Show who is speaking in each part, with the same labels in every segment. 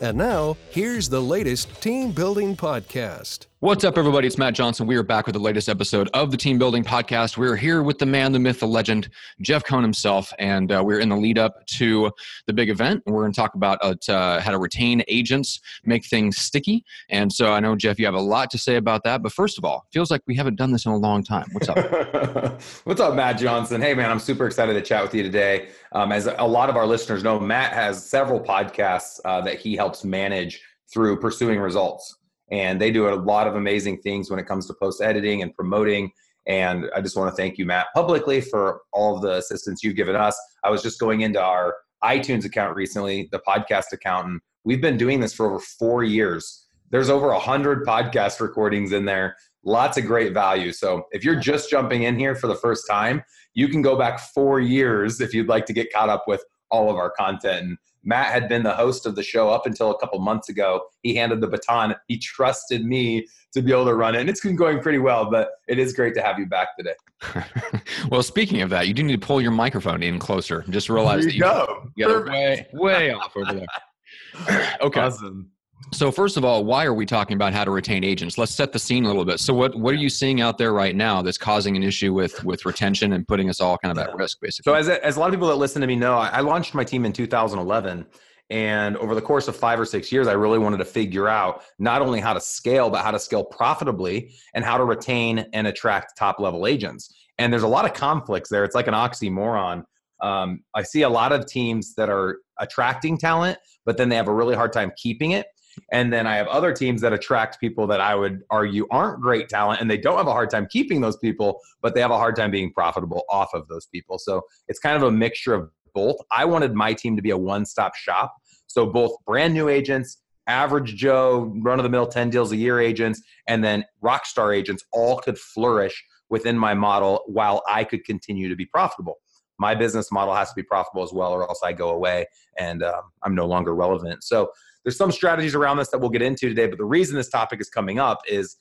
Speaker 1: And now, here's the latest team building podcast.
Speaker 2: What's up, everybody? It's Matt Johnson. We are back with the latest episode of the Team Building Podcast. We're here with the man, the myth, the legend, Jeff Cohn himself, and uh, we're in the lead up to the big event. We're going to talk about uh, how to retain agents, make things sticky. And so I know, Jeff, you have a lot to say about that. But first of all, feels like we haven't done this in a long time. What's
Speaker 3: up? What's up, Matt Johnson? Hey, man, I'm super excited to chat with you today. Um, as a lot of our listeners know, Matt has several podcasts uh, that he helps manage through pursuing results and they do a lot of amazing things when it comes to post editing and promoting. And i just want to thank you matt publicly for all of the assistance you've given us. I was just going into our itunes account recently the podcast account and we've been doing this for over four years. There's over a hundred podcast recordings in there. Lots of great value. So if you're just jumping in here for the first time you can go back four years if you'd like to get caught up with all of our content and Matt had been the host of the show up until a couple months ago. He handed the baton. He trusted me to be able to run it. And it's been going pretty well, but it is great to have you back today.
Speaker 2: well, speaking of that, you do need to pull your microphone in closer. Just realize
Speaker 3: that you, go.
Speaker 2: you way, way off over there. okay. Awesome. So first of all, why are we talking about how to retain agents? Let's set the scene a little bit. So what what are you seeing out there right now that's causing an issue with with retention and putting us all kind of at risk, basically?
Speaker 3: So as a, as a lot of people that listen to me know, I launched my team in 2011. And over the course of five or six years, I really wanted to figure out not only how to scale, but how to scale profitably and how to retain and attract top level agents. And there's a lot of conflicts there. It's like an oxymoron. Um, I see a lot of teams that are attracting talent, but then they have a really hard time keeping it. And then I have other teams that attract people that I would argue aren't great talent and they don't have a hard time keeping those people, but they have a hard time being profitable off of those people. So it's kind of a mixture of both. I wanted my team to be a one stop shop. So both brand new agents, average Joe, run of the mill 10 deals a year agents, and then rock star agents all could flourish within my model while I could continue to be profitable. My business model has to be profitable as well, or else I go away and um, I'm no longer relevant. So there's some strategies around this that we'll get into today, but the reason this topic is coming up is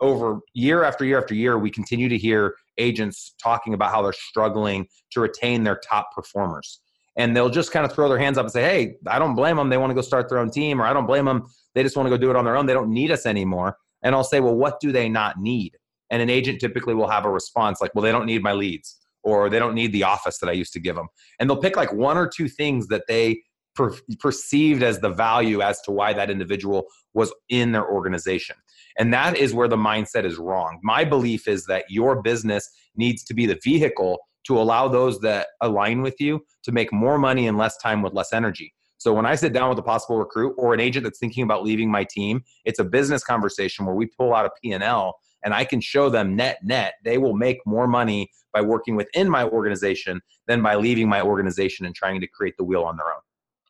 Speaker 3: over year after year after year, we continue to hear agents talking about how they're struggling to retain their top performers. And they'll just kind of throw their hands up and say, Hey, I don't blame them. They want to go start their own team, or I don't blame them. They just want to go do it on their own. They don't need us anymore. And I'll say, Well, what do they not need? And an agent typically will have a response like, Well, they don't need my leads, or they don't need the office that I used to give them. And they'll pick like one or two things that they per- perceived as the value as to why that individual was in their organization. And that is where the mindset is wrong. My belief is that your business needs to be the vehicle to allow those that align with you to make more money in less time with less energy. So when I sit down with a possible recruit or an agent that's thinking about leaving my team, it's a business conversation where we pull out a P&L and I can show them net net they will make more money by working within my organization than by leaving my organization and trying to create the wheel on their own.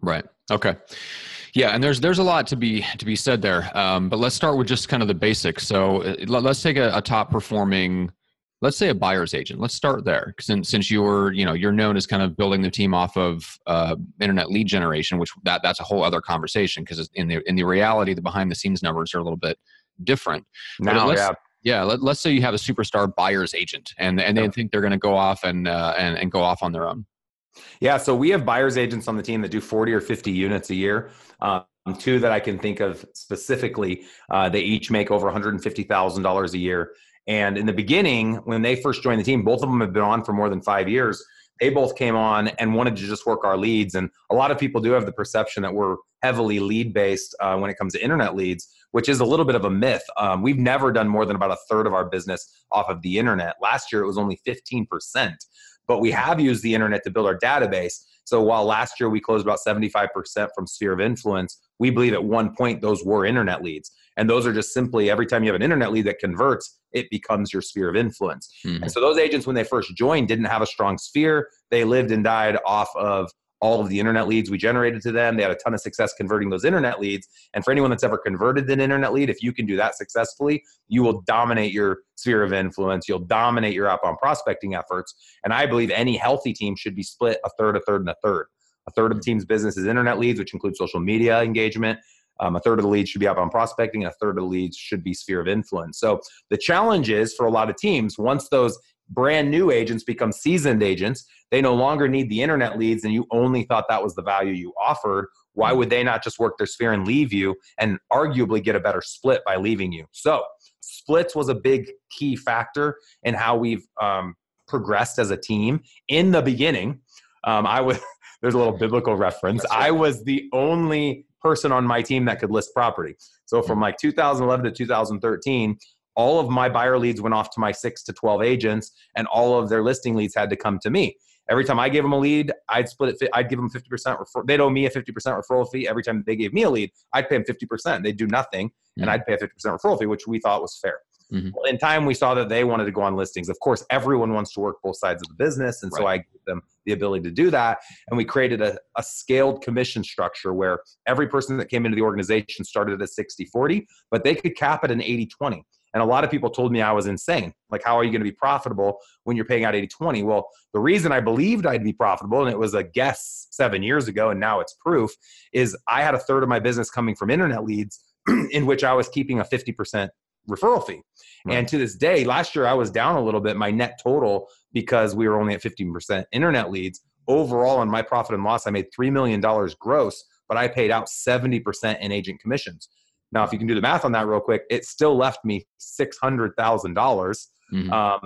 Speaker 2: Right. Okay. Yeah, and there's there's a lot to be to be said there. Um, but let's start with just kind of the basics. So uh, let, us take a, a, top performing, let's say a buyer's agent. Let's start there, since since you're you know you're known as kind of building the team off of uh, internet lead generation, which that that's a whole other conversation because in the in the reality, the behind the scenes numbers are a little bit different.
Speaker 3: Now, yeah.
Speaker 2: Yeah, let, us say you have a superstar buyer's agent, and and they think they're going to go off and uh, and and go off on their own.
Speaker 3: Yeah, so we have buyers agents on the team that do 40 or 50 units a year. Um, two that I can think of specifically, uh, they each make over $150,000 a year. And in the beginning, when they first joined the team, both of them have been on for more than five years. They both came on and wanted to just work our leads. And a lot of people do have the perception that we're heavily lead based uh, when it comes to internet leads, which is a little bit of a myth. Um, we've never done more than about a third of our business off of the internet. Last year, it was only 15% but we have used the internet to build our database. So while last year we closed about 75% from sphere of influence, we believe at one point those were internet leads. And those are just simply every time you have an internet lead that converts, it becomes your sphere of influence. Mm-hmm. And so those agents, when they first joined, didn't have a strong sphere. They lived and died off of all of the internet leads we generated to them. They had a ton of success converting those internet leads. And for anyone that's ever converted an internet lead, if you can do that successfully, you will dominate your sphere of influence. You'll dominate your outbound prospecting efforts. And I believe any healthy team should be split a third, a third, and a third. A third of the team's business is internet leads, which includes social media engagement. Um, a third of the leads should be outbound prospecting, and a third of the leads should be sphere of influence. So the challenge is for a lot of teams, once those brand new agents become seasoned agents, they no longer need the internet leads, and you only thought that was the value you offered. Why mm-hmm. would they not just work their sphere and leave you and arguably get a better split by leaving you? So splits was a big key factor in how we've um, progressed as a team. In the beginning, um, I was there's a little biblical reference. Right. I was the only person on my team that could list property. So from mm. like 2011 to 2013, all of my buyer leads went off to my six to 12 agents, and all of their listing leads had to come to me. Every time I gave them a lead, I'd split it. I'd give them 50% referral. They'd owe me a 50% referral fee. Every time they gave me a lead, I'd pay them 50%. They'd do nothing, mm-hmm. and I'd pay a 50% referral fee, which we thought was fair. Mm-hmm. Well, in time, we saw that they wanted to go on listings. Of course, everyone wants to work both sides of the business. And right. so I gave them the ability to do that. And we created a, a scaled commission structure where every person that came into the organization started at 60 40, but they could cap it an 80 20. And a lot of people told me I was insane. Like, how are you going to be profitable when you're paying out 80 20? Well, the reason I believed I'd be profitable, and it was a guess seven years ago, and now it's proof, is I had a third of my business coming from internet leads in which I was keeping a 50% referral fee. Right. And to this day, last year I was down a little bit, my net total, because we were only at 15% internet leads. Overall, on my profit and loss, I made $3 million gross, but I paid out 70% in agent commissions. Now, if you can do the math on that real quick, it still left me $600,000 mm-hmm. um,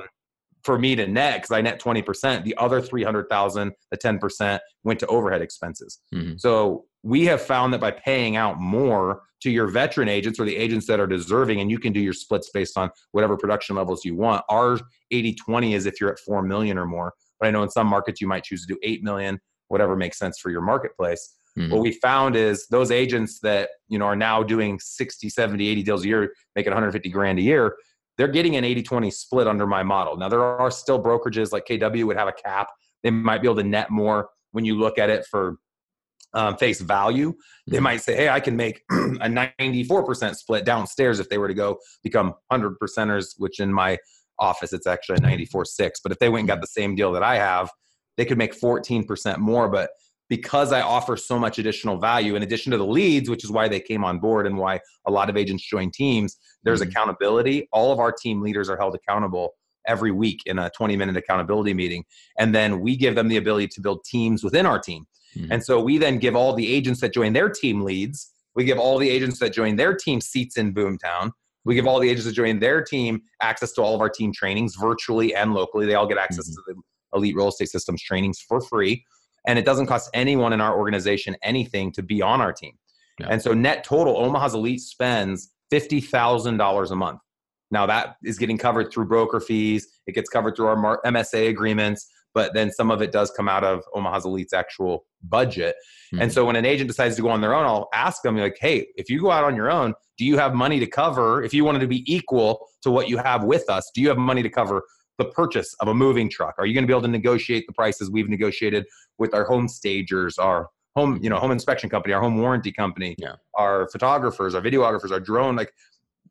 Speaker 3: for me to net because I net 20%. The other 300,000, the 10% went to overhead expenses. Mm-hmm. So we have found that by paying out more to your veteran agents or the agents that are deserving, and you can do your splits based on whatever production levels you want. Our 80 20 is if you're at 4 million or more. But I know in some markets you might choose to do 8 million, whatever makes sense for your marketplace. Mm-hmm. What we found is those agents that you know are now doing 60, 70, 80 deals a year, making 150 grand a year, they're getting an 80-20 split under my model. Now there are still brokerages like KW would have a cap. They might be able to net more when you look at it for um, face value, they mm-hmm. might say, "Hey, I can make a 94% split downstairs if they were to go become 100 percenters." Which in my office, it's actually a 94.6. But if they went and got the same deal that I have, they could make 14% more. But because I offer so much additional value, in addition to the leads, which is why they came on board and why a lot of agents join teams, there's mm-hmm. accountability. All of our team leaders are held accountable every week in a 20 minute accountability meeting. And then we give them the ability to build teams within our team. Mm-hmm. And so we then give all the agents that join their team leads. We give all the agents that join their team seats in Boomtown. We give all the agents that join their team access to all of our team trainings virtually and locally. They all get access mm-hmm. to the Elite Real Estate Systems trainings for free. And it doesn't cost anyone in our organization anything to be on our team. Yeah. And so, net total, Omaha's Elite spends $50,000 a month. Now, that is getting covered through broker fees, it gets covered through our MSA agreements but then some of it does come out of Omaha's Elite's actual budget. Mm-hmm. And so when an agent decides to go on their own, I'll ask them like, "Hey, if you go out on your own, do you have money to cover if you wanted to be equal to what you have with us? Do you have money to cover the purchase of a moving truck? Are you going to be able to negotiate the prices we've negotiated with our home stagers, our home, you know, home inspection company, our home warranty company, yeah. our photographers, our videographers, our drone like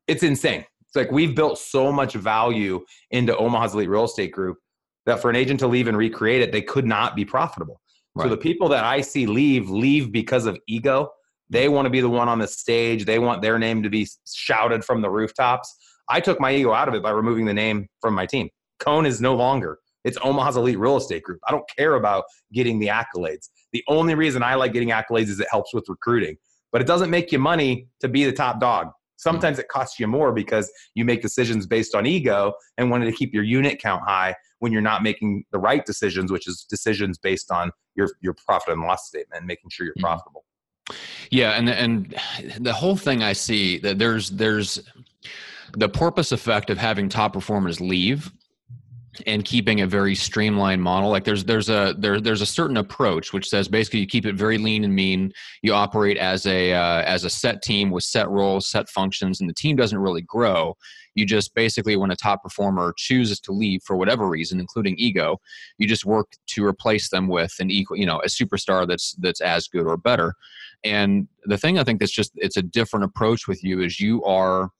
Speaker 3: it's insane. It's like we've built so much value into Omaha's Elite Real Estate Group that for an agent to leave and recreate it, they could not be profitable. Right. So the people that I see leave, leave because of ego. They mm-hmm. want to be the one on the stage. They want their name to be shouted from the rooftops. I took my ego out of it by removing the name from my team. Cohn is no longer. It's Omaha's Elite Real Estate Group. I don't care about getting the accolades. The only reason I like getting accolades is it helps with recruiting. But it doesn't make you money to be the top dog. Sometimes it costs you more because you make decisions based on ego and wanting to keep your unit count high when you're not making the right decisions, which is decisions based on your your profit and loss statement and making sure you're mm-hmm. profitable.
Speaker 2: Yeah, and and the whole thing I see that there's there's the porpoise effect of having top performers leave and keeping a very streamlined model. Like there's there's a there, there's a certain approach which says basically you keep it very lean and mean. You operate as a uh, as a set team with set roles set functions and the team doesn't really grow. You just basically when a top performer chooses to leave for whatever reason including ego you just work to replace them with an equal you know a superstar that's that's as good or better. And the thing i think that's just it's a different approach with you is you are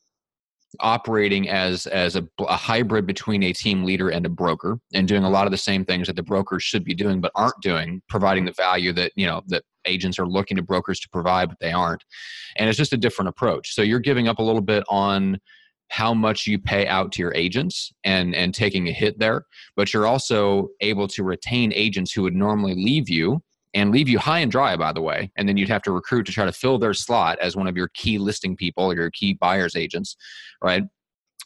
Speaker 2: operating as as a, a, hybrid between a team leader and a broker and doing a lot of the same things that the brokers should be doing but aren't doing providing the value that you know that agents are looking to brokers to provide but they aren't. And it's just a different approach. So you're giving up a little bit on how much you pay out to your agents and and taking a hit there but you're also able to retain agents who would normally leave you and leave you high and dry, by the way. And then you'd have to recruit to try to fill their slot as one of your key listing people or your key buyers agents, right?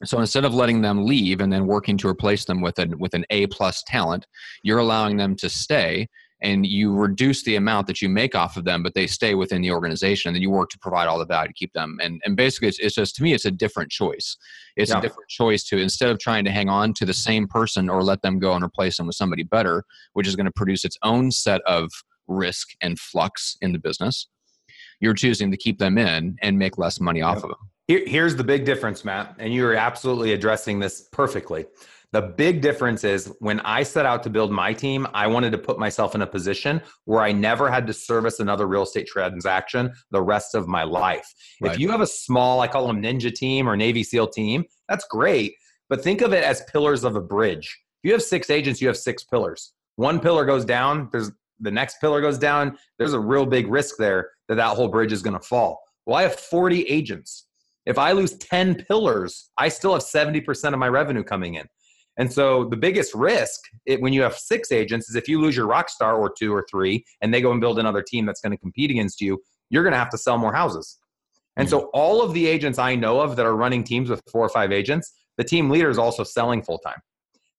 Speaker 2: So instead of letting them leave and then working to replace them with an with an A plus talent, you're allowing them to stay and you reduce the amount that you make off of them, but they stay within the organization, and then you work to provide all the value to keep them. And and basically, it's, it's just to me, it's a different choice. It's yeah. a different choice to instead of trying to hang on to the same person or let them go and replace them with somebody better, which is going to produce its own set of risk and flux in the business. You're choosing to keep them in and make less money off yep. of them.
Speaker 3: Here, here's the big difference, Matt, and you are absolutely addressing this perfectly. The big difference is when I set out to build my team, I wanted to put myself in a position where I never had to service another real estate transaction the rest of my life. Right. If you have a small, I call them ninja team or Navy SEAL team, that's great. But think of it as pillars of a bridge. If you have six agents, you have six pillars. One pillar goes down, there's the next pillar goes down, there's a real big risk there that that whole bridge is going to fall. Well, I have 40 agents. If I lose 10 pillars, I still have 70% of my revenue coming in. And so the biggest risk it, when you have six agents is if you lose your rock star or two or three and they go and build another team that's going to compete against you, you're going to have to sell more houses. And so mm-hmm. all of the agents I know of that are running teams with four or five agents, the team leader is also selling full time.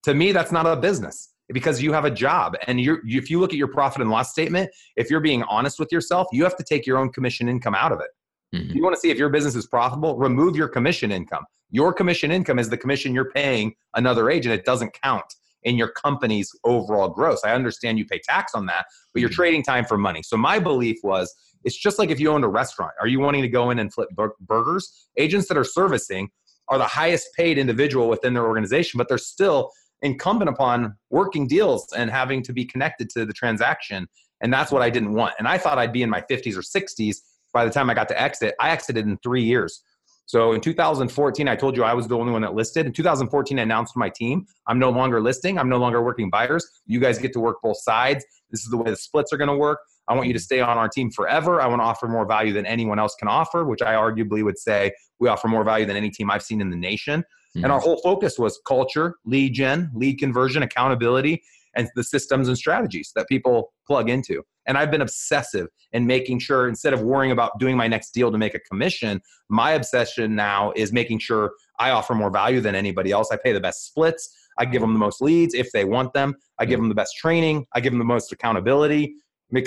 Speaker 3: To me, that's not a business because you have a job. And you're if you look at your profit and loss statement if you're being honest with yourself you have to take your own commission income out of it. Mm-hmm. you want to see if your business is profitable remove your commission income. Your commission income is the commission you're paying another agent it doesn't count in your company's overall gross. I understand you pay tax on that but you're mm-hmm. trading time for money. So my belief was it's just like if you owned a restaurant. Are you wanting to go in and flip burgers? Agents that are servicing are the highest paid individual within their organization but they're still incumbent upon working deals and having to be connected to the transaction. And that's what I didn't want. And I thought I'd be in my 50s or 60s by the time I got to exit. I exited in three years. So in 2014, I told you I was the only one that listed. In 2014, I announced to my team, I'm no longer listing. I'm no longer working buyers. You guys get to work both sides. This is the way the splits are going to work. I want you to stay on our team forever. I want to offer more value than anyone else can offer, which I arguably would say we offer more value than any team I've seen in the nation. Mm-hmm. And our whole focus was culture, lead gen, lead conversion, accountability, and the systems and strategies that people plug into. And I've been obsessive in making sure instead of worrying about doing my next deal to make a commission, my obsession now is making sure I offer more value than anybody else. I pay the best splits. I give them the most leads if they want them. I give them the best training. I give them the most accountability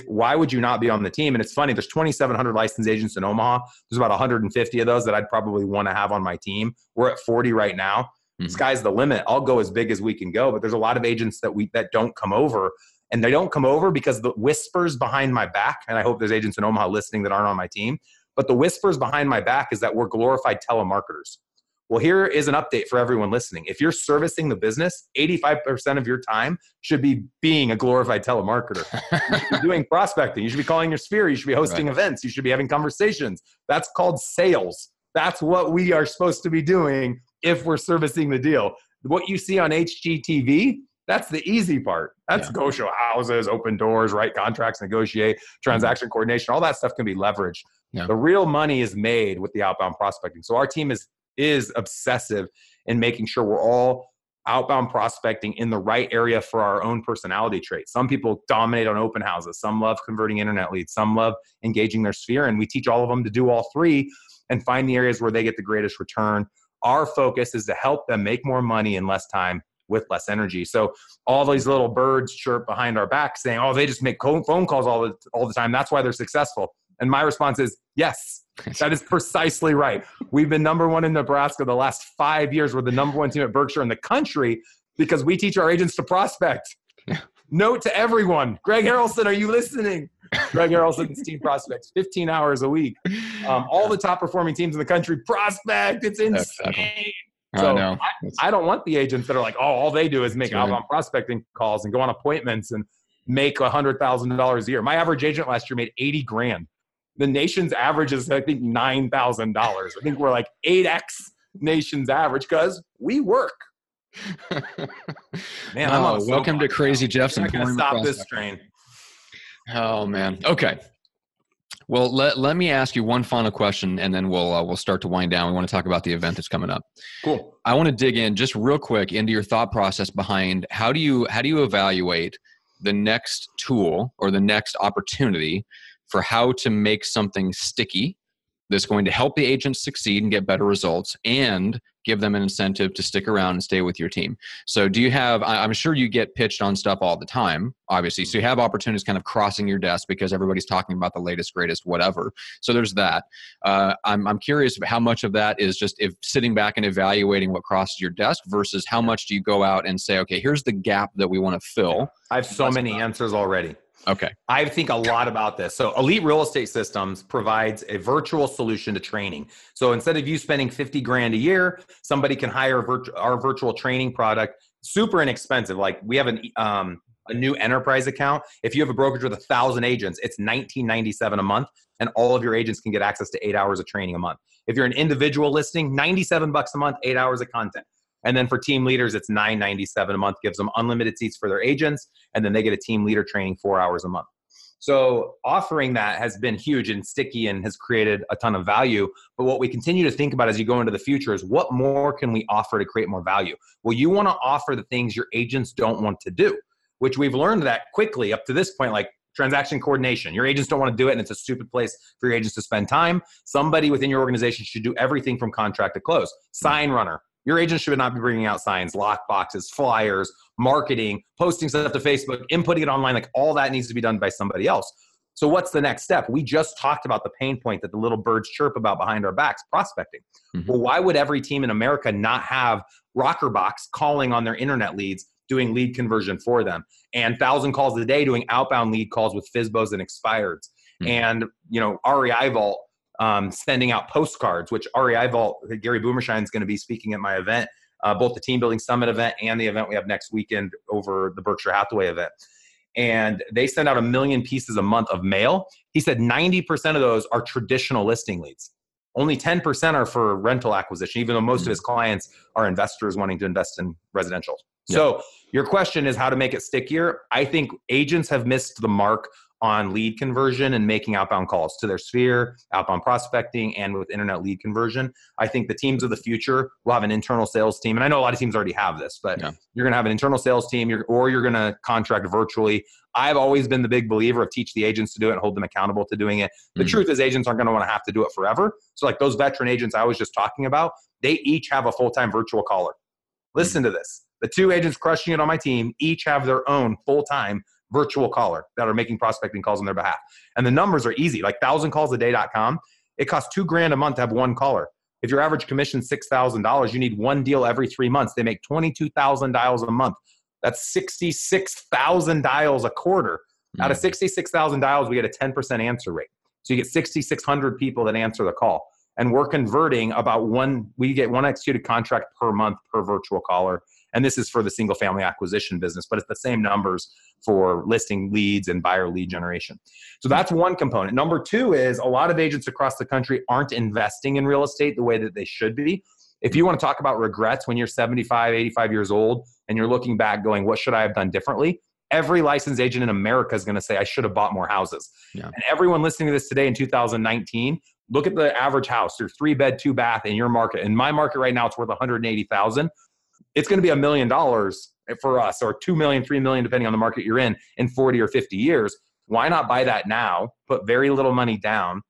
Speaker 3: why would you not be on the team? And it's funny, there's 2,700 licensed agents in Omaha. There's about 150 of those that I'd probably want to have on my team. We're at 40 right now. Mm-hmm. Sky's the limit. I'll go as big as we can go. But there's a lot of agents that we that don't come over, and they don't come over because the whispers behind my back. And I hope there's agents in Omaha listening that aren't on my team. But the whispers behind my back is that we're glorified telemarketers. Well, here is an update for everyone listening. If you're servicing the business, 85% of your time should be being a glorified telemarketer. you should be doing prospecting. You should be calling your sphere. You should be hosting right. events. You should be having conversations. That's called sales. That's what we are supposed to be doing if we're servicing the deal. What you see on HGTV, that's the easy part. That's yeah. go show houses, open doors, write contracts, negotiate, transaction mm-hmm. coordination. All that stuff can be leveraged. Yeah. The real money is made with the outbound prospecting. So our team is is obsessive in making sure we're all outbound prospecting in the right area for our own personality traits. Some people dominate on open houses, some love converting internet leads, some love engaging their sphere, and we teach all of them to do all three and find the areas where they get the greatest return. Our focus is to help them make more money in less time with less energy. So all these little birds chirp behind our back saying, "Oh, they just make phone calls all the all the time. That's why they're successful." And my response is, "Yes, that is precisely right. We've been number one in Nebraska the last five years. We're the number one team at Berkshire in the country. because we teach our agents to prospect. Note to everyone, Greg Harrelson, are you listening? Greg Harrelson's team prospects 15 hours a week. Um, all the top performing teams in the country prospect. It's insane. Exactly. So I. I, I, don't want the agents that are like, oh, all they do is make right. outbound prospecting calls and go on appointments and make a hundred thousand dollars a year. My average agent last year made 80 grand. The nation's average is I think nine thousand dollars. I think we're like 8x nation's average because we work.
Speaker 2: man, oh, welcome to Crazy Jeff's.
Speaker 3: I'm gonna stop this train.
Speaker 2: Oh man. Okay. Well, let, let me ask you one final question, and then we'll uh, we'll start to wind down. We want to talk about the event that's coming up.
Speaker 3: Cool.
Speaker 2: I want to dig in just real quick into your thought process behind how do you how do you evaluate the next tool or the next opportunity for how to make something sticky that's going to help the agents succeed and get better results and give them an incentive to stick around and stay with your team. So, do you have, I'm sure you get pitched on stuff all the time, obviously. So, you have opportunities kind of crossing your desk because everybody's talking about the latest, greatest, whatever. So, there's that. Uh, I'm, I'm curious how much of that is just if sitting back and evaluating what crosses your desk versus how much do you go out and say, okay, here's the gap that we want to fill.
Speaker 3: I have so many answers already.
Speaker 2: Okay.
Speaker 3: I think a lot about this. So, Elite Real Estate Systems provides a virtual solution to training. So, instead of you spending 50 grand a year, somebody can hire virtu- our virtual training product, super inexpensive. Like, we have an, um, a new enterprise account. If you have a brokerage with a thousand agents, it's 1997 a month, and all of your agents can get access to eight hours of training a month. If you're an individual listing, 97 bucks a month, eight hours of content. And then for team leaders, it's nine ninety seven a month, gives them unlimited seats for their agents, and then they get a team leader training four hours a month. So offering that has been huge and sticky and has created a ton of value. But what we continue to think about as you go into the future is what more can we offer to create more value? Well, you want to offer the things your agents don't want to do, which we've learned that quickly up to this point, like transaction coordination. Your agents don't want to do it, and it's a stupid place for your agents to spend time. Somebody within your organization should do everything from contract to close. Sign runner, your agent should not be bringing out signs, lock boxes, flyers, marketing, posting stuff to Facebook, inputting it online. Like all that needs to be done by somebody else. So, what's the next step? We just talked about the pain point that the little birds chirp about behind our backs prospecting. Mm-hmm. Well, why would every team in America not have Rockerbox calling on their internet leads, doing lead conversion for them, and thousand calls a day doing outbound lead calls with FSBOs and expireds? Mm-hmm. And, you know, REI Vault um, sending out postcards, which REI Vault, Gary Boomershine is going to be speaking at my event, uh, both the Team Building Summit event and the event we have next weekend over the Berkshire Hathaway event. And they send out a million pieces a month of mail. He said 90% of those are traditional listing leads. Only 10% are for rental acquisition, even though most of his clients are investors wanting to invest in residential. So, your question is how to make it stickier. I think agents have missed the mark on lead conversion and making outbound calls to their sphere, outbound prospecting, and with internet lead conversion. I think the teams of the future will have an internal sales team. And I know a lot of teams already have this, but yeah. you're going to have an internal sales team or you're going to contract virtually. I've always been the big believer of teach the agents to do it and hold them accountable to doing it. The mm-hmm. truth is, agents aren't going to want to have to do it forever. So, like those veteran agents I was just talking about, they each have a full time virtual caller. Listen mm-hmm. to this. The two agents crushing it on my team each have their own full time virtual caller that are making prospecting calls on their behalf. And the numbers are easy, like thousandcallsaday.com. It costs two grand a month to have one caller. If your average commission six thousand dollars, you need one deal every three months. They make twenty-two thousand dials a month. That's sixty-six thousand dials a quarter. Mm-hmm. Out of hmm. sixty-six thousand dials, we get a ten percent answer rate. So you get sixty-six hundred people that answer the call, and we're converting about one. We get one executed contract per month per virtual caller, and this is for the single-family acquisition business, but it's the same numbers for listing leads and buyer lead generation. So that's one component. Number two is a lot of agents across the country aren't investing in real estate the way that they should be. If you want to talk about regrets when you're 75, 85 years old and you're looking back going, what should I have done differently? Every licensed agent in America is going to say, I should have bought more houses. Yeah. And everyone listening to this today in 2019, look at the average house. There's three bed, two bath in your market. In my market right now, it's worth 180,000. It's going to be a million dollars for us or 2 million 3 million depending on the market you're in in 40 or 50 years. Why not buy that now put very little money down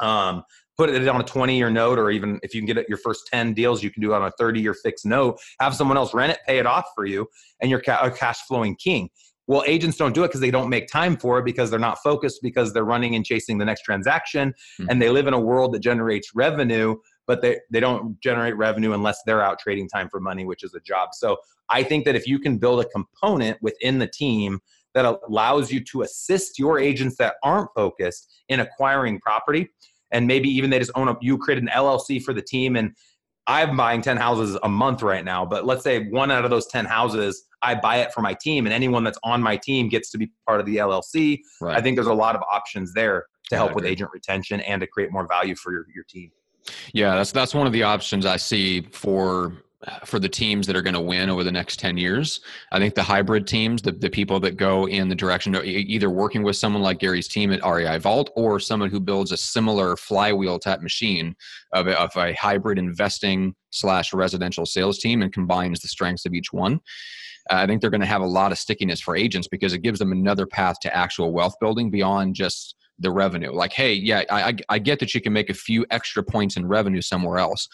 Speaker 3: um, put it on a 20 year note or even if you can get it your first 10 deals you can do it on a 30 year fixed note. Have someone else rent it pay it off for you and you're a cash flowing king. Well agents don't do it because they don't make time for it because they're not focused because they're running and chasing the next transaction mm-hmm. and they live in a world that generates revenue but they, they don't generate revenue unless they're out trading time for money, which is a job. So I think that if you can build a component within the team that allows you to assist your agents that aren't focused in acquiring property, and maybe even they just own up, you create an LLC for the team. And I'm buying 10 houses a month right now, but let's say one out of those 10 houses, I buy it for my team, and anyone that's on my team gets to be part of the LLC. Right. I think there's a lot of options there to help with agent retention and to create more value for your, your team.
Speaker 2: Yeah, that's that's one of the options I see for for the teams that are going to win over the next 10 years. I think the hybrid teams, the, the people that go in the direction of either working with someone like Gary's team at REI Vault or someone who builds a similar flywheel type machine of a, of a hybrid investing slash residential sales team and combines the strengths of each one. I think they're going to have a lot of stickiness for agents because it gives them another path to actual wealth building beyond just the revenue. Like, hey, yeah, I, I get that you can make a few extra points in revenue somewhere else,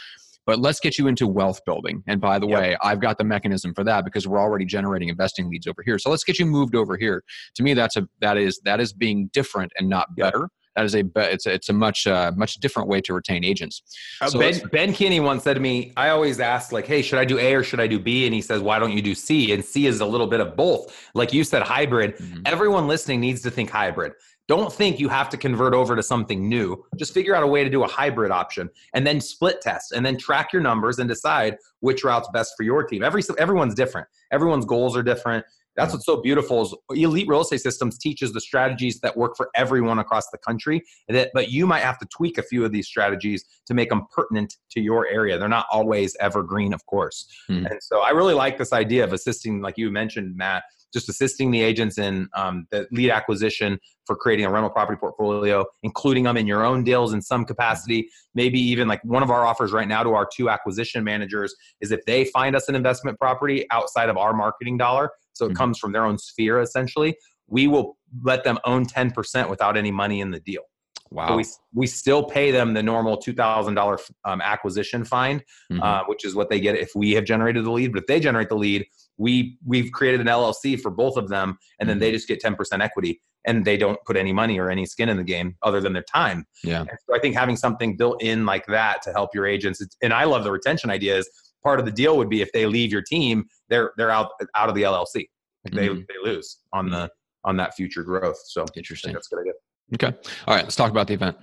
Speaker 2: but let's get you into wealth building. And by the yep. way, I've got the mechanism for that because we're already generating investing leads over here. So let's get you moved over here. To me, that's a that is that is being different and not better. Yep that is a it's a, it's a much uh, much different way to retain agents.
Speaker 3: Uh, so ben Ben Kinney once said to me, I always ask like, hey, should I do A or should I do B? And he says, why don't you do C? And C is a little bit of both. Like you said, hybrid. Mm-hmm. Everyone listening needs to think hybrid. Don't think you have to convert over to something new. Just figure out a way to do a hybrid option and then split test and then track your numbers and decide which route's best for your team. Every everyone's different. Everyone's goals are different. That's what's so beautiful is elite real estate systems teaches the strategies that work for everyone across the country. That, but you might have to tweak a few of these strategies to make them pertinent to your area. They're not always evergreen, of course. Hmm. And so I really like this idea of assisting, like you mentioned, Matt, just assisting the agents in um, the lead acquisition for creating a rental property portfolio, including them in your own deals in some capacity. Maybe even like one of our offers right now to our two acquisition managers is if they find us an investment property outside of our marketing dollar, so it mm-hmm. comes from their own sphere essentially, we will let them own 10% without any money in the deal. Wow. So we, we still pay them the normal $2,000 um, acquisition fine, mm-hmm. uh, which is what they get if we have generated the lead. But if they generate the lead, we we've created an LLC for both of them, and then they mm-hmm. just get ten percent equity, and they don't put any money or any skin in the game other than their time.
Speaker 2: Yeah.
Speaker 3: And so I think having something built in like that to help your agents, and I love the retention idea. Is part of the deal would be if they leave your team, they're they're out out of the LLC. Like they mm-hmm. they lose on the on that future growth. So
Speaker 2: interesting.
Speaker 3: That's good idea.
Speaker 2: Okay. All right. Let's talk about the event.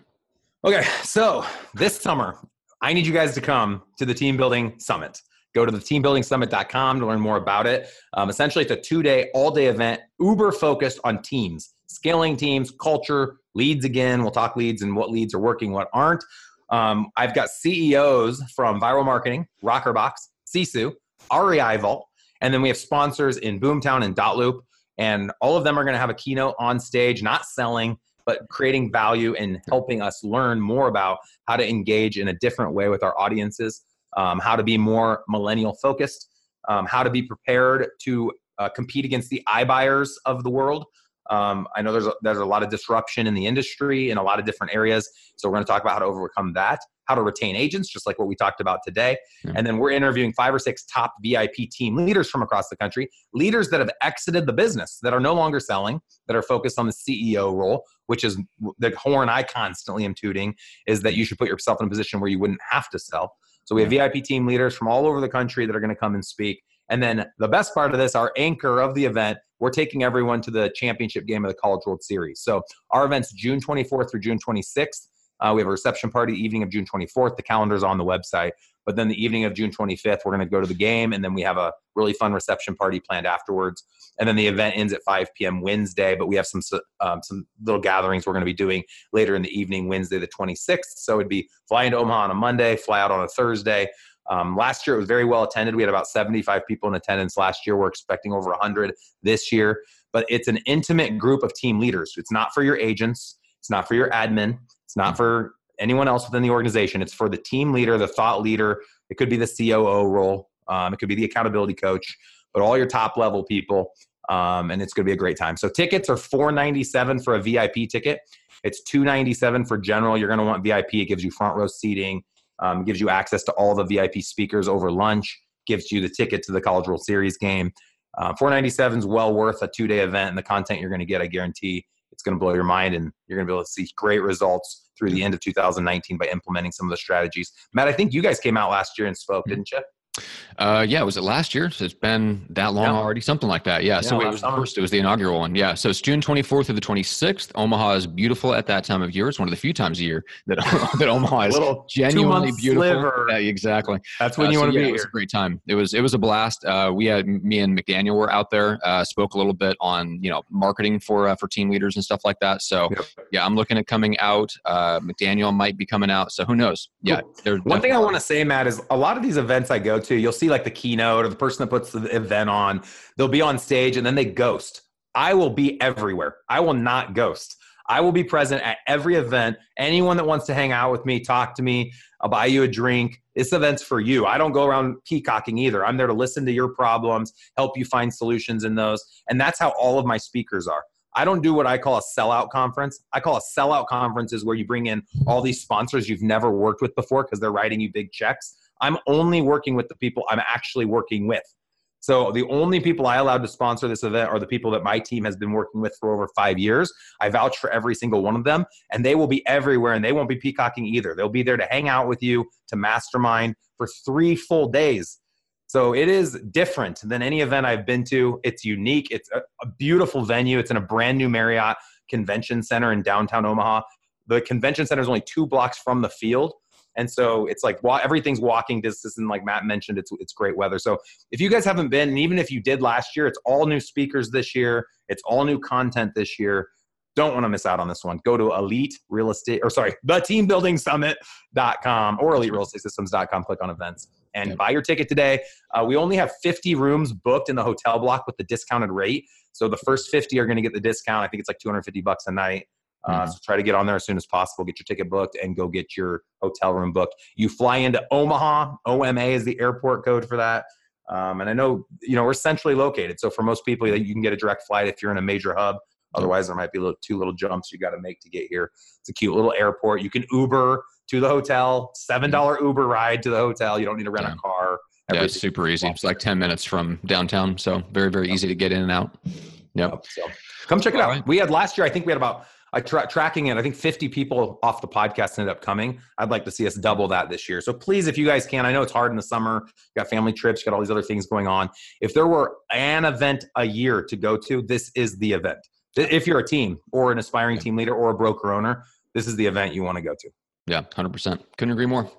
Speaker 3: Okay. So this summer, I need you guys to come to the team building summit. Go to the teambuildingsummit.com to learn more about it. Um, essentially, it's a two day, all day event, uber focused on teams, scaling teams, culture, leads again. We'll talk leads and what leads are working, what aren't. Um, I've got CEOs from Viral Marketing, Rockerbox, Sisu, REI Vault, and then we have sponsors in Boomtown and Dotloop. And all of them are going to have a keynote on stage, not selling, but creating value and helping us learn more about how to engage in a different way with our audiences um, how to be more millennial focused, um, how to be prepared to uh, compete against the iBuyers of the world. Um, I know there's a, there's a lot of disruption in the industry in a lot of different areas. So we're going to talk about how to overcome that, how to retain agents, just like what we talked about today. Mm-hmm. And then we're interviewing five or six top VIP team leaders from across the country, leaders that have exited the business, that are no longer selling, that are focused on the CEO role, which is the horn I constantly am tooting, is that you should put yourself in a position where you wouldn't have to sell. So we have VIP team leaders from all over the country that are going to come and speak. And then the best part of this, our anchor of the event, we're taking everyone to the championship game of the College World Series. So our event's June 24th through June 26th. Uh, we have a reception party evening of June 24th. The calendar's on the website. But then the evening of June 25th, we're going to go to the game, and then we have a really fun reception party planned afterwards. And then the event ends at 5 p.m. Wednesday, but we have some um, some little gatherings we're going to be doing later in the evening, Wednesday the 26th. So it'd be fly into Omaha on a Monday, fly out on a Thursday. Um, last year it was very well attended. We had about 75 people in attendance last year. We're expecting over 100 this year. But it's an intimate group of team leaders. It's not for your agents. It's not for your admin. It's not for anyone else within the organization. It's for the team leader, the thought leader. It could be the COO role. Um, it could be the accountability coach, but all your top level people. Um, and it's going to be a great time. So tickets are four ninety seven for a VIP ticket. It's two ninety seven for general. You're going to want VIP. It gives you front row seating. Um, gives you access to all the VIP speakers over lunch. Gives you the ticket to the College World Series game. Uh, 497 is well worth a two day event, and the content you're going to get, I guarantee, it's going to blow your mind and you're going to be able to see great results through the end of 2019 by implementing some of the strategies. Matt, I think you guys came out last year and spoke, mm-hmm. didn't you?
Speaker 2: Uh, yeah, was it last year? So it's been that long yeah. already, something like that. Yeah. yeah so it was summer. the first. It was the inaugural one. Yeah. So it's June 24th through the 26th. Omaha is beautiful at that time of year. It's one of the few times a year that that Omaha is genuinely beautiful. Yeah, exactly.
Speaker 3: That's when uh, you so want to
Speaker 2: yeah,
Speaker 3: be.
Speaker 2: It was a great time. It was it was a blast. Uh, we had me and McDaniel were out there. Uh, spoke a little bit on you know marketing for uh, for team leaders and stuff like that. So yep. yeah, I'm looking at coming out. Uh, McDaniel might be coming out. So who knows? Yeah.
Speaker 3: Cool. One thing I want to say, Matt, is a lot of these events I go to, you'll see like the keynote or the person that puts the event on, they'll be on stage and then they ghost. I will be everywhere. I will not ghost. I will be present at every event. Anyone that wants to hang out with me, talk to me, I'll buy you a drink. This event's for you. I don't go around peacocking either. I'm there to listen to your problems, help you find solutions in those. And that's how all of my speakers are. I don't do what I call a sellout conference. I call a sellout conference is where you bring in all these sponsors you've never worked with before because they're writing you big checks. I'm only working with the people I'm actually working with. So the only people I allowed to sponsor this event are the people that my team has been working with for over five years. I vouch for every single one of them, and they will be everywhere, and they won't be peacocking either. They'll be there to hang out with you, to mastermind for three full days. So it is different than any event I've been to. It's unique. It's a, a beautiful venue. It's in a brand new Marriott Convention Center in downtown Omaha. The convention center is only two blocks from the field. And so it's like everything's walking distance, and like Matt mentioned, it's it's great weather. So if you guys haven't been, and even if you did last year, it's all new speakers this year. It's all new content this year. Don't want to miss out on this one. Go to Elite Real Estate, or sorry, the teambuildingsummit.com or eliterealestatesystems.com. Click on events and yep. buy your ticket today. Uh, we only have 50 rooms booked in the hotel block with the discounted rate. So the first 50 are going to get the discount. I think it's like 250 bucks a night. Uh, mm-hmm. So try to get on there as soon as possible. Get your ticket booked and go get your hotel room booked. You fly into Omaha. OMA is the airport code for that. Um, and I know you know we're centrally located, so for most people, you can get a direct flight if you're in a major hub. Otherwise, there might be little, two little jumps you got to make to get here. It's a cute little airport. You can Uber to the hotel. Seven dollar mm-hmm. Uber ride to the hotel. You don't need to rent yeah. a car.
Speaker 2: Yeah, it's super easy. It's like ten minutes from downtown, so very very easy to get in and out. Yep.
Speaker 3: So come check it out. Right. We had last year. I think we had about I tra- tracking it. I think 50 people off the podcast ended up coming. I'd like to see us double that this year. So please, if you guys can, I know it's hard in the summer. You got family trips, you got all these other things going on. If there were an event a year to go to, this is the event. If you're a team or an aspiring team leader or a broker owner, this is the event you want to go to.
Speaker 2: Yeah, 100%. Couldn't agree more.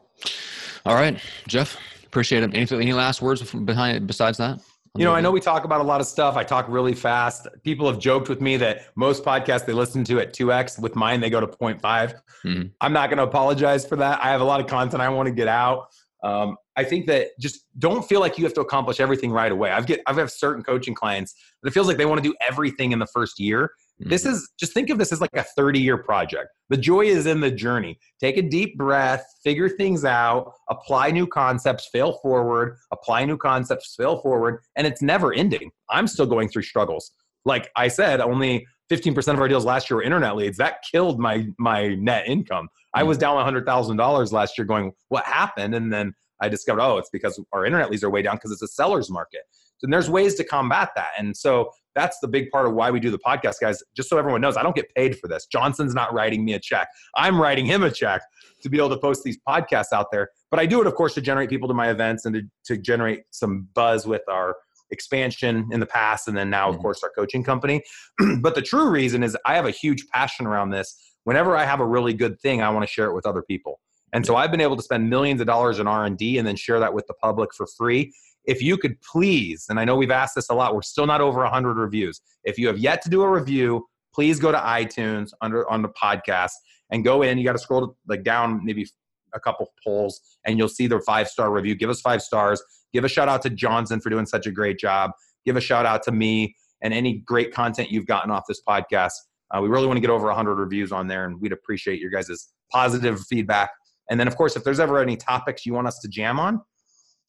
Speaker 2: All right, Jeff, appreciate it. Anything, any last words behind besides that?
Speaker 3: You know, I know we talk about a lot of stuff. I talk really fast. People have joked with me that most podcasts they listen to at 2x. With mine, they go to 0.5. Mm-hmm. I'm not going to apologize for that. I have a lot of content I want to get out. Um, I think that just don't feel like you have to accomplish everything right away. I've get I've have certain coaching clients that it feels like they want to do everything in the first year. This mm-hmm. is just think of this as like a 30 year project. The joy is in the journey. Take a deep breath, figure things out, apply new concepts, fail forward, apply new concepts, fail forward, and it's never ending. I'm still going through struggles. Like I said, only 15% of our deals last year were internet leads. That killed my my net income. I was mm-hmm. down $100,000 last year going, what happened? And then I discovered, oh, it's because our internet leads are way down because it's a seller's market. And there's ways to combat that. And so that's the big part of why we do the podcast, guys. Just so everyone knows, I don't get paid for this. Johnson's not writing me a check. I'm writing him a check to be able to post these podcasts out there. But I do it, of course, to generate people to my events and to, to generate some buzz with our expansion in the past and then now of mm-hmm. course our coaching company but the true reason is i have a huge passion around this whenever i have a really good thing i want to share it with other people and so i've been able to spend millions of dollars in r&d and then share that with the public for free if you could please, and I know we've asked this a lot, we're still not over 100 reviews. If you have yet to do a review, please go to iTunes under on the podcast and go in. You got to scroll like down maybe a couple polls, and you'll see the five star review. Give us five stars. Give a shout out to Johnson for doing such a great job. Give a shout out to me and any great content you've gotten off this podcast. Uh, we really want to get over 100 reviews on there, and we'd appreciate your guys' positive feedback. And then, of course, if there's ever any topics you want us to jam on,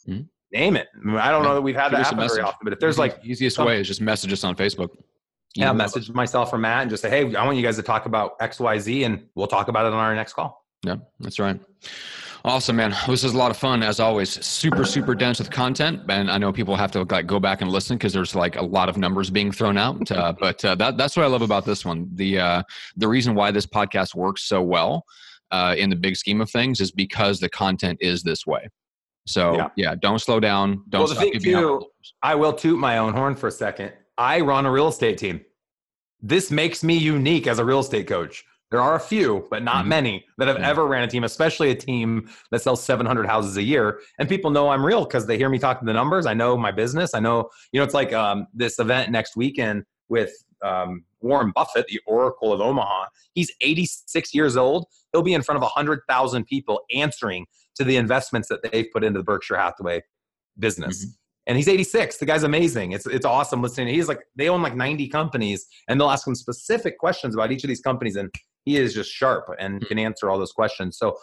Speaker 3: mm-hmm name it. I, don't know that we've had that happen very often, but if there's like
Speaker 2: easiest some, way is just message us on Facebook.
Speaker 3: You yeah, message myself or Matt and just say, hey, I want you guys to talk about X, Y, Z, and we'll talk about it on our next call.
Speaker 2: Yeah, that's right. Awesome, man. This is a lot of fun as always. Super, super dense with content, and I know people have to like go back and listen because there's like a lot of numbers being thrown out. Uh, but uh, that, that's what I love about this one. The uh, the reason why this podcast works so well uh, in the big scheme of things is because the content is this way. So yeah, yeah don't slow down. Don't.
Speaker 3: Well, the thing too, I will toot my own horn for a second. I run a real estate team. This makes me unique as a real estate coach. There are a few, but not mm-hmm. many that have ever ran a team, especially a team that sells 700 houses a year. And people know I'm real because they hear me talk to the numbers. I know my business. I know, you know, it's like um, this event next weekend with um, Warren Buffett, the Oracle of Omaha. He's 86 years old. He'll be in front of 100,000 people answering to the investments that they've put into the Berkshire Hathaway business. Mm-hmm and he's 86. The guy's amazing. It's it's awesome listening. He's like they own like 90 companies, and they'll ask him specific questions about each of these companies, and he is just sharp and hmm. can answer all those questions. So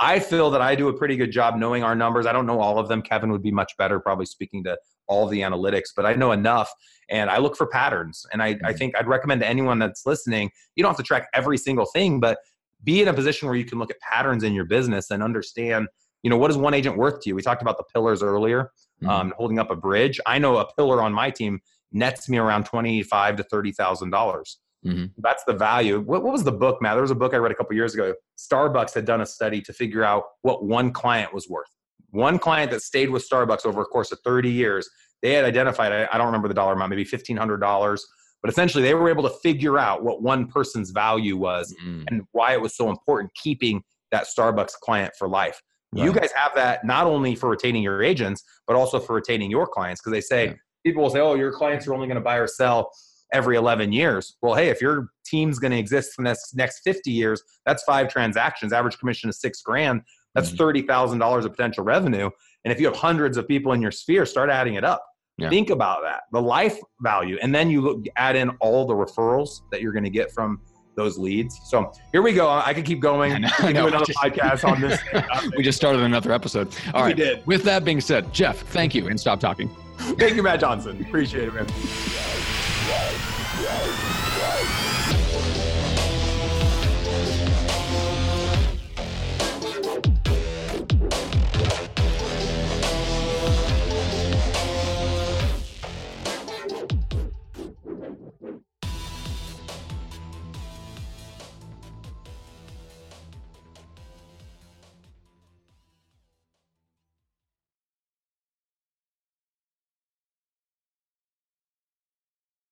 Speaker 3: I feel that I do a pretty good job knowing our numbers. I don't know all of them. Kevin would be much better, probably speaking to all the analytics, but I know enough and I look for patterns. And I, I hmm. think I'd recommend to anyone that's listening, you don't have to track every single thing, but be in a position where you can look at patterns in your business and understand, you know, what is one agent worth to you? We talked about the pillars earlier, mm-hmm. um, holding up a bridge. I know a pillar on my team nets me around twenty-five to thirty thousand dollars. Mm-hmm. That's the value. What, what, was the book, Matt? There was a book I read a couple years ago. Starbucks had done a study to figure out what one client was worth. One client that stayed with Starbucks over a course of 30 years, they had identified, I, I don't remember the dollar amount, maybe $1,500. But essentially, they were able to figure out what one person's value was mm-hmm. and why it was so important keeping that Starbucks client for life. Right. You guys have that not only for retaining your agents, but also for retaining your clients because they say, yeah. people will say, oh, your clients are only going to buy or sell every 11 years. Well, hey, if your team's going to exist for the next, next 50 years, that's five transactions. Average commission is six grand. That's mm-hmm. $30,000 of potential revenue. And if you have hundreds of people in your sphere, start adding it up. Yeah. Think about that, the life value. And then you look, add in all the referrals that you're going to get from those leads. So here we go. I could keep going. I know, we do another podcast on this.
Speaker 2: we just started another episode. All right. We did. With that being said, Jeff, thank you and stop talking.
Speaker 3: thank you, Matt Johnson. Appreciate it, man.